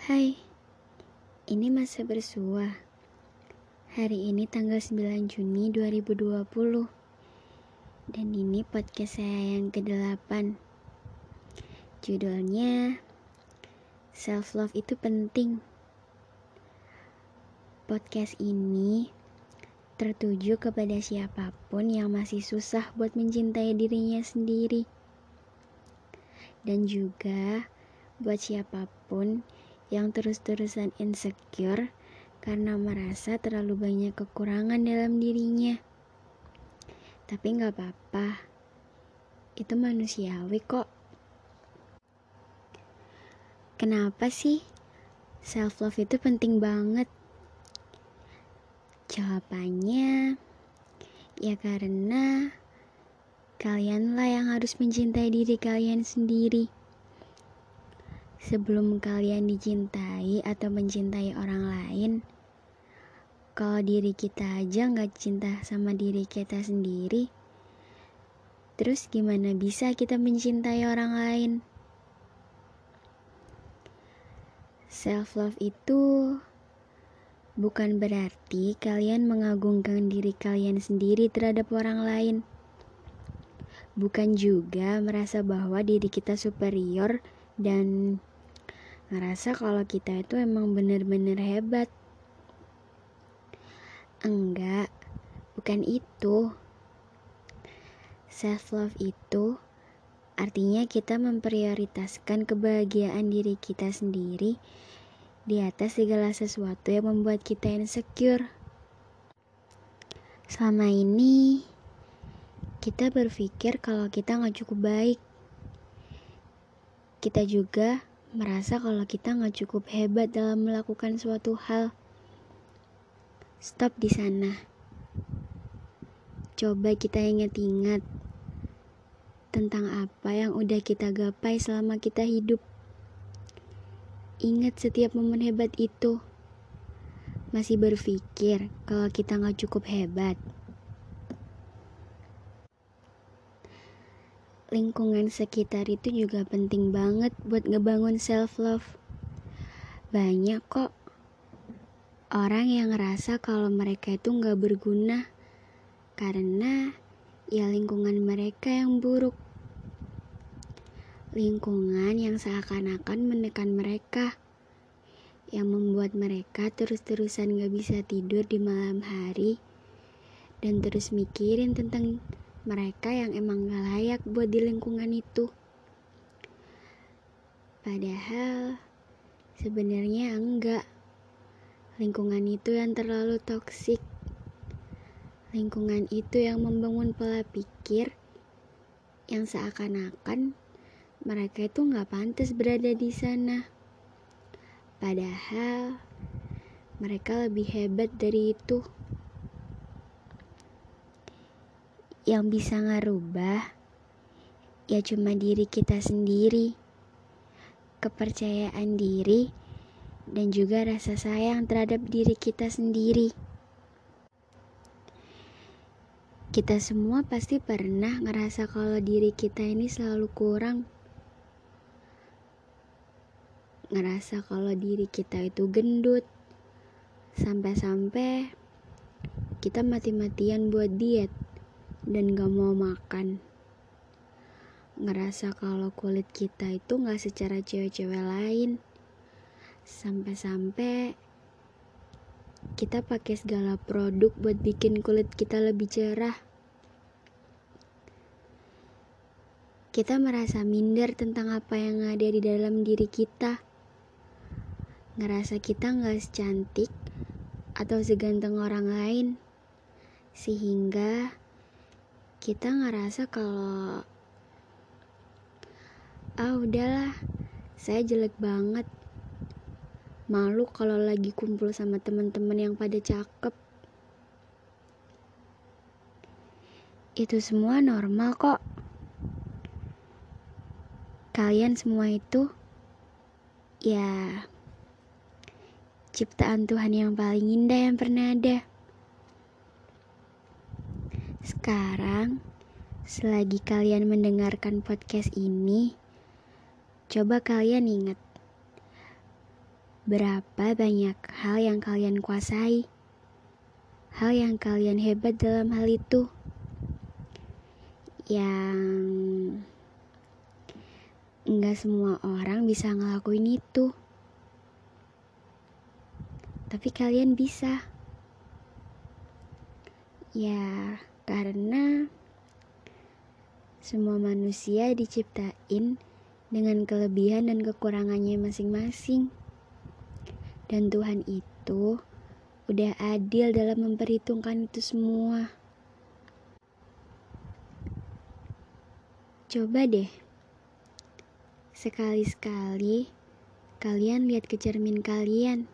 Hai, ini masa bersua. Hari ini tanggal 9 Juni 2020. Dan ini podcast saya yang ke-8. Judulnya Self Love itu penting. Podcast ini tertuju kepada siapa pun yang masih susah buat mencintai dirinya sendiri. Dan juga buat siapa pun yang terus-terusan insecure karena merasa terlalu banyak kekurangan dalam dirinya. Tapi nggak apa-apa, itu manusiawi kok. Kenapa sih self love itu penting banget? Jawabannya ya karena kalianlah yang harus mencintai diri kalian sendiri sebelum kalian dicintai atau mencintai orang lain, kalau diri kita aja nggak cinta sama diri kita sendiri, terus gimana bisa kita mencintai orang lain? Self love itu bukan berarti kalian mengagungkan diri kalian sendiri terhadap orang lain. Bukan juga merasa bahwa diri kita superior dan ngerasa kalau kita itu emang bener-bener hebat. Enggak, bukan itu. Self love itu artinya kita memprioritaskan kebahagiaan diri kita sendiri di atas segala sesuatu yang membuat kita insecure. Selama ini kita berpikir kalau kita nggak cukup baik. Kita juga merasa kalau kita nggak cukup hebat dalam melakukan suatu hal. Stop di sana. Coba kita ingat-ingat tentang apa yang udah kita gapai selama kita hidup. Ingat setiap momen hebat itu. Masih berpikir kalau kita nggak cukup hebat. Lingkungan sekitar itu juga penting banget buat ngebangun self love. Banyak kok orang yang ngerasa kalau mereka itu nggak berguna karena ya lingkungan mereka yang buruk. Lingkungan yang seakan-akan menekan mereka yang membuat mereka terus-terusan gak bisa tidur di malam hari dan terus mikirin tentang mereka yang emang gak layak buat di lingkungan itu. Padahal sebenarnya enggak. Lingkungan itu yang terlalu toksik. Lingkungan itu yang membangun pola pikir yang seakan-akan mereka itu nggak pantas berada di sana. Padahal mereka lebih hebat dari itu. Yang bisa ngerubah ya cuma diri kita sendiri, kepercayaan diri, dan juga rasa sayang terhadap diri kita sendiri. Kita semua pasti pernah ngerasa kalau diri kita ini selalu kurang. Ngerasa kalau diri kita itu gendut. Sampai-sampai kita mati-matian buat diet dan gak mau makan. Ngerasa kalau kulit kita itu gak secara cewek-cewek lain. Sampai-sampai kita pakai segala produk buat bikin kulit kita lebih cerah. Kita merasa minder tentang apa yang ada di dalam diri kita. Ngerasa kita gak secantik atau seganteng orang lain. Sehingga kita ngerasa kalau ah udahlah saya jelek banget. Malu kalau lagi kumpul sama teman-teman yang pada cakep. Itu semua normal kok. Kalian semua itu ya ciptaan Tuhan yang paling indah yang pernah ada sekarang, selagi kalian mendengarkan podcast ini, coba kalian ingat berapa banyak hal yang kalian kuasai, hal yang kalian hebat dalam hal itu, yang enggak semua orang bisa ngelakuin itu, tapi kalian bisa. Ya, karena semua manusia diciptain dengan kelebihan dan kekurangannya masing-masing. Dan Tuhan itu udah adil dalam memperhitungkan itu semua. Coba deh, sekali-sekali kalian lihat ke cermin kalian.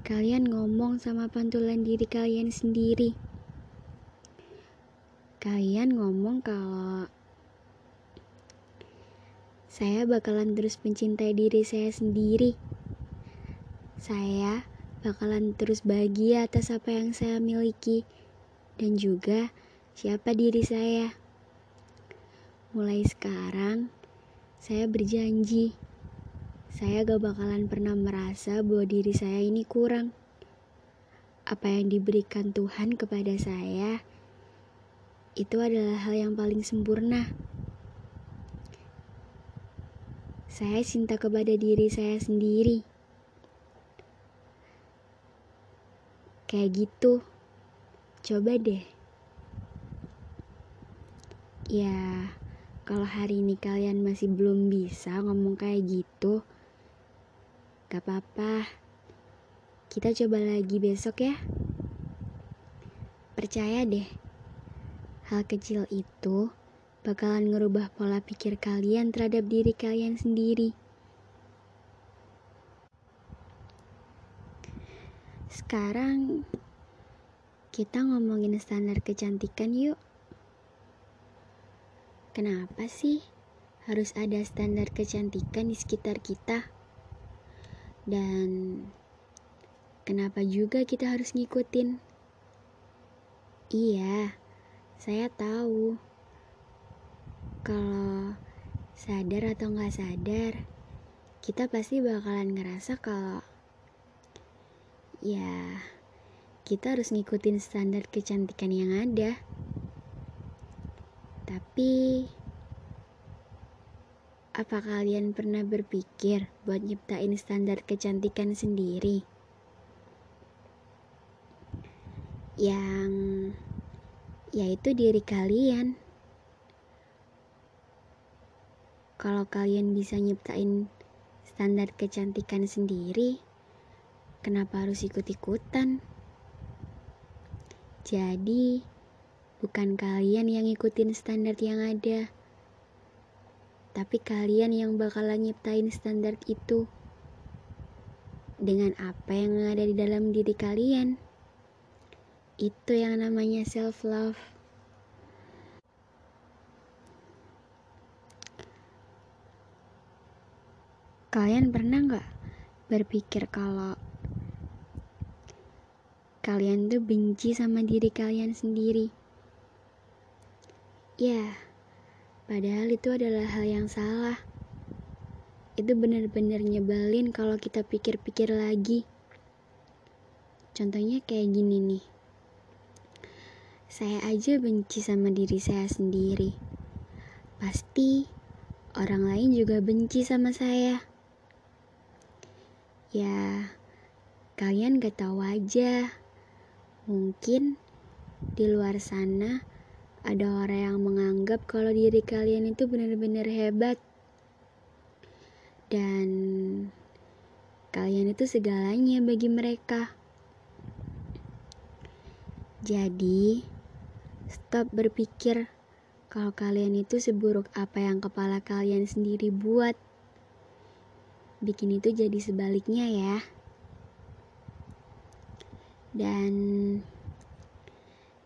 Kalian ngomong sama pantulan diri kalian sendiri. Kalian ngomong kalau saya bakalan terus mencintai diri saya sendiri. Saya bakalan terus bahagia atas apa yang saya miliki dan juga siapa diri saya. Mulai sekarang, saya berjanji, saya gak bakalan pernah merasa bahwa diri saya ini kurang. Apa yang diberikan Tuhan kepada saya itu adalah hal yang paling sempurna. Saya cinta kepada diri saya sendiri. Kayak gitu. Coba deh. Ya, kalau hari ini kalian masih belum bisa ngomong kayak gitu, gak apa-apa. Kita coba lagi besok ya. Percaya deh, hal kecil itu bakalan ngerubah pola pikir kalian terhadap diri kalian sendiri. Sekarang kita ngomongin standar kecantikan yuk. Kenapa sih harus ada standar kecantikan di sekitar kita? Dan kenapa juga kita harus ngikutin? Iya, saya tahu kalau sadar atau nggak sadar, kita pasti bakalan ngerasa kalau ya kita harus ngikutin standar kecantikan yang ada. Tapi apa kalian pernah berpikir buat nyiptain standar kecantikan sendiri? Yang yaitu diri kalian. Kalau kalian bisa nyiptain standar kecantikan sendiri, kenapa harus ikut-ikutan? Jadi, bukan kalian yang ngikutin standar yang ada, tapi kalian yang bakalan nyiptain standar itu dengan apa yang ada di dalam diri kalian. Itu yang namanya self-love. Kalian pernah nggak berpikir kalau kalian tuh benci sama diri kalian sendiri? Ya, padahal itu adalah hal yang salah. Itu benar-benar nyebelin kalau kita pikir-pikir lagi. Contohnya kayak gini nih. Saya aja benci sama diri saya sendiri. Pasti orang lain juga benci sama saya. Ya, kalian gak tahu aja. Mungkin di luar sana ada orang yang menganggap kalau diri kalian itu benar-benar hebat. Dan kalian itu segalanya bagi mereka. Jadi, stop berpikir kalau kalian itu seburuk apa yang kepala kalian sendiri buat bikin itu jadi sebaliknya ya. Dan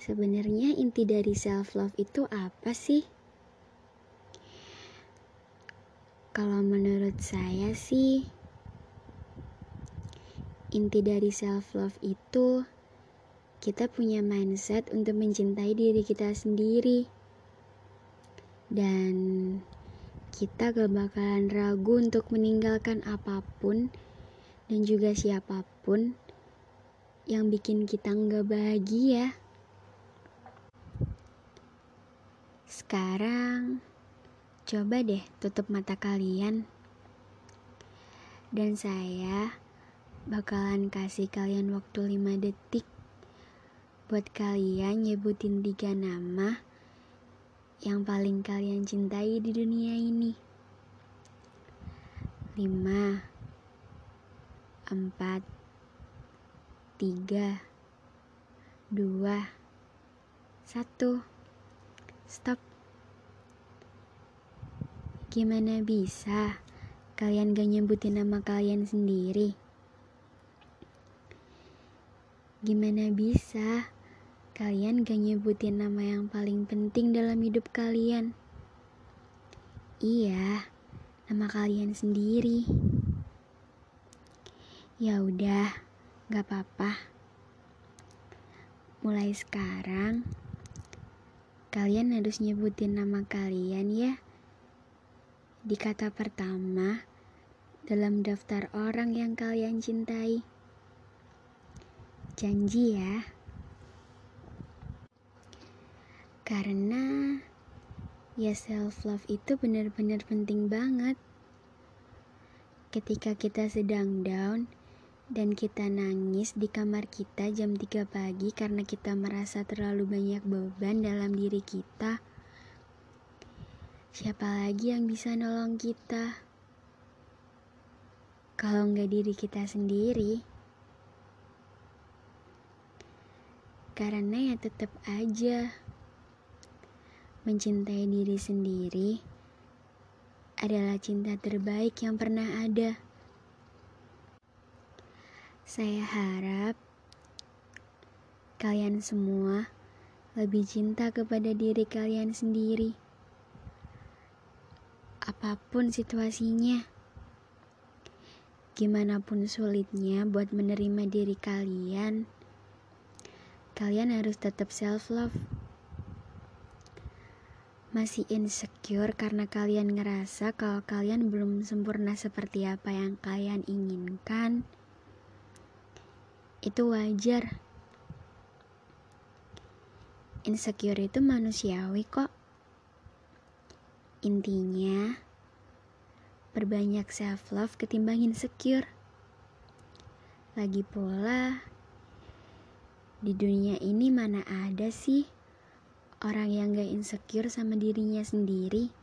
sebenarnya inti dari self love itu apa sih? Kalau menurut saya sih inti dari self love itu kita punya mindset untuk mencintai diri kita sendiri. Dan kita gak bakalan ragu untuk meninggalkan apa pun dan juga siapa pun yang bikin kita nggak bahagia. Sekarang, coba deh tutup mata kalian. Dan saya bakalan kasih kalian waktu 5 detik buat kalian nyebutin tiga nama yang paling kalian cintai di dunia ini. 5 4 3 2 1 Stop. Gimana bisa kalian gak nyebutin nama kalian sendiri? Gimana bisa kalian gak nyebutin nama yang paling penting dalam hidup kalian? Iya, nama kalian sendiri. Ya udah, gak apa-apa. Mulai sekarang, kalian harus nyebutin nama kalian ya. Di kata pertama dalam daftar orang yang kalian cintai. Janji ya. Karena ya self love itu benar-benar penting banget. Ketika kita sedang down dan kita nangis di kamar kita jam 3 pagi karena kita merasa terlalu banyak beban dalam diri kita. Siapa lagi yang bisa nolong kita? Kalau nggak diri kita sendiri. Karena ya tetap aja mencintai diri sendiri adalah cinta terbaik yang pernah ada. Saya harap kalian semua lebih cinta kepada diri kalian sendiri. Apa pun situasinya, gimana pun sulitnya buat menerima diri kalian, kalian harus tetap self-love masih insecure karena kalian ngerasa kalau kalian belum sempurna seperti apa yang kalian inginkan, itu wajar. Insecure itu manusiawi kok. Intinya, berbanyak self-love ketimbang insecure. Lagi pula, di dunia ini mana ada sih orang yang gak insecure sama dirinya sendiri.